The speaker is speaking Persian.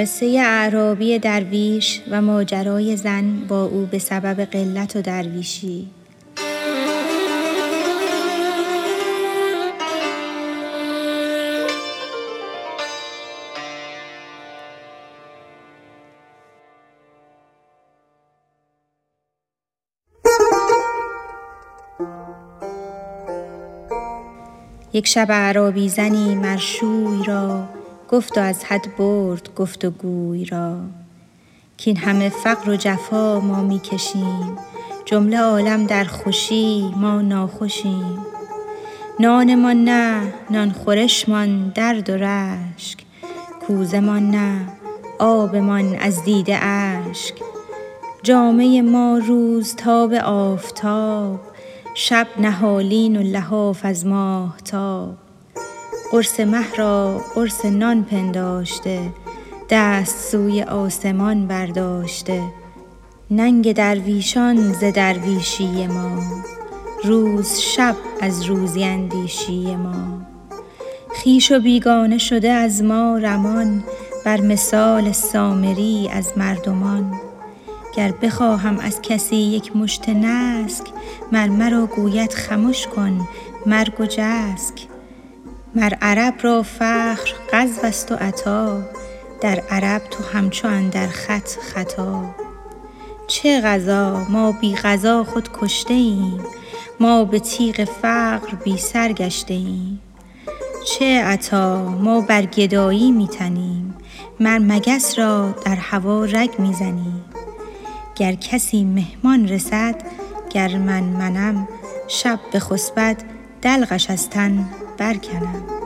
قصه اعرابی درویش و ماجرای زن با او به سبب قلت و درویشی. یک شب اعرابی زنی مرشوی را گفت و از حد برد گفت و گوی را کاین همه فقر و جفا ما می کشیم جمله عالم در خوشی ما ناخوشیم. نانمان نه نان خورشمان درد و رشک کوزه مان نه آبمان از دیده اشک. جامه ما روزتاب آفتاب شب نهالین و لحاف از ماهتاب. قرص مه را قرص نان پنداشته دست سوی آسمان برداشته. ننگ درویشان ز درویشی ما روز شب از روزی اندیشی ما. خویش و بیگانه شده از ما رمان بر مثال سامری از مردمان. گر بخواهم از کسی یک مشت نسک مر مرا گوید خمش کن مرگ و جسک. مر عرب را فخر غزوست و عطا در عرب تو همچو اندر خط خطا. چه غزا ما بی غزا خود کشته ایم ما به تیغ فقر بی سر گشته ایم. چه عطا؟ ما بر گدایی می تنیم مر مگس را در هوا رگ می زنیم. گر کسی مهمان رسد گر من منم شب بخسبد دلقش از تن برکنم.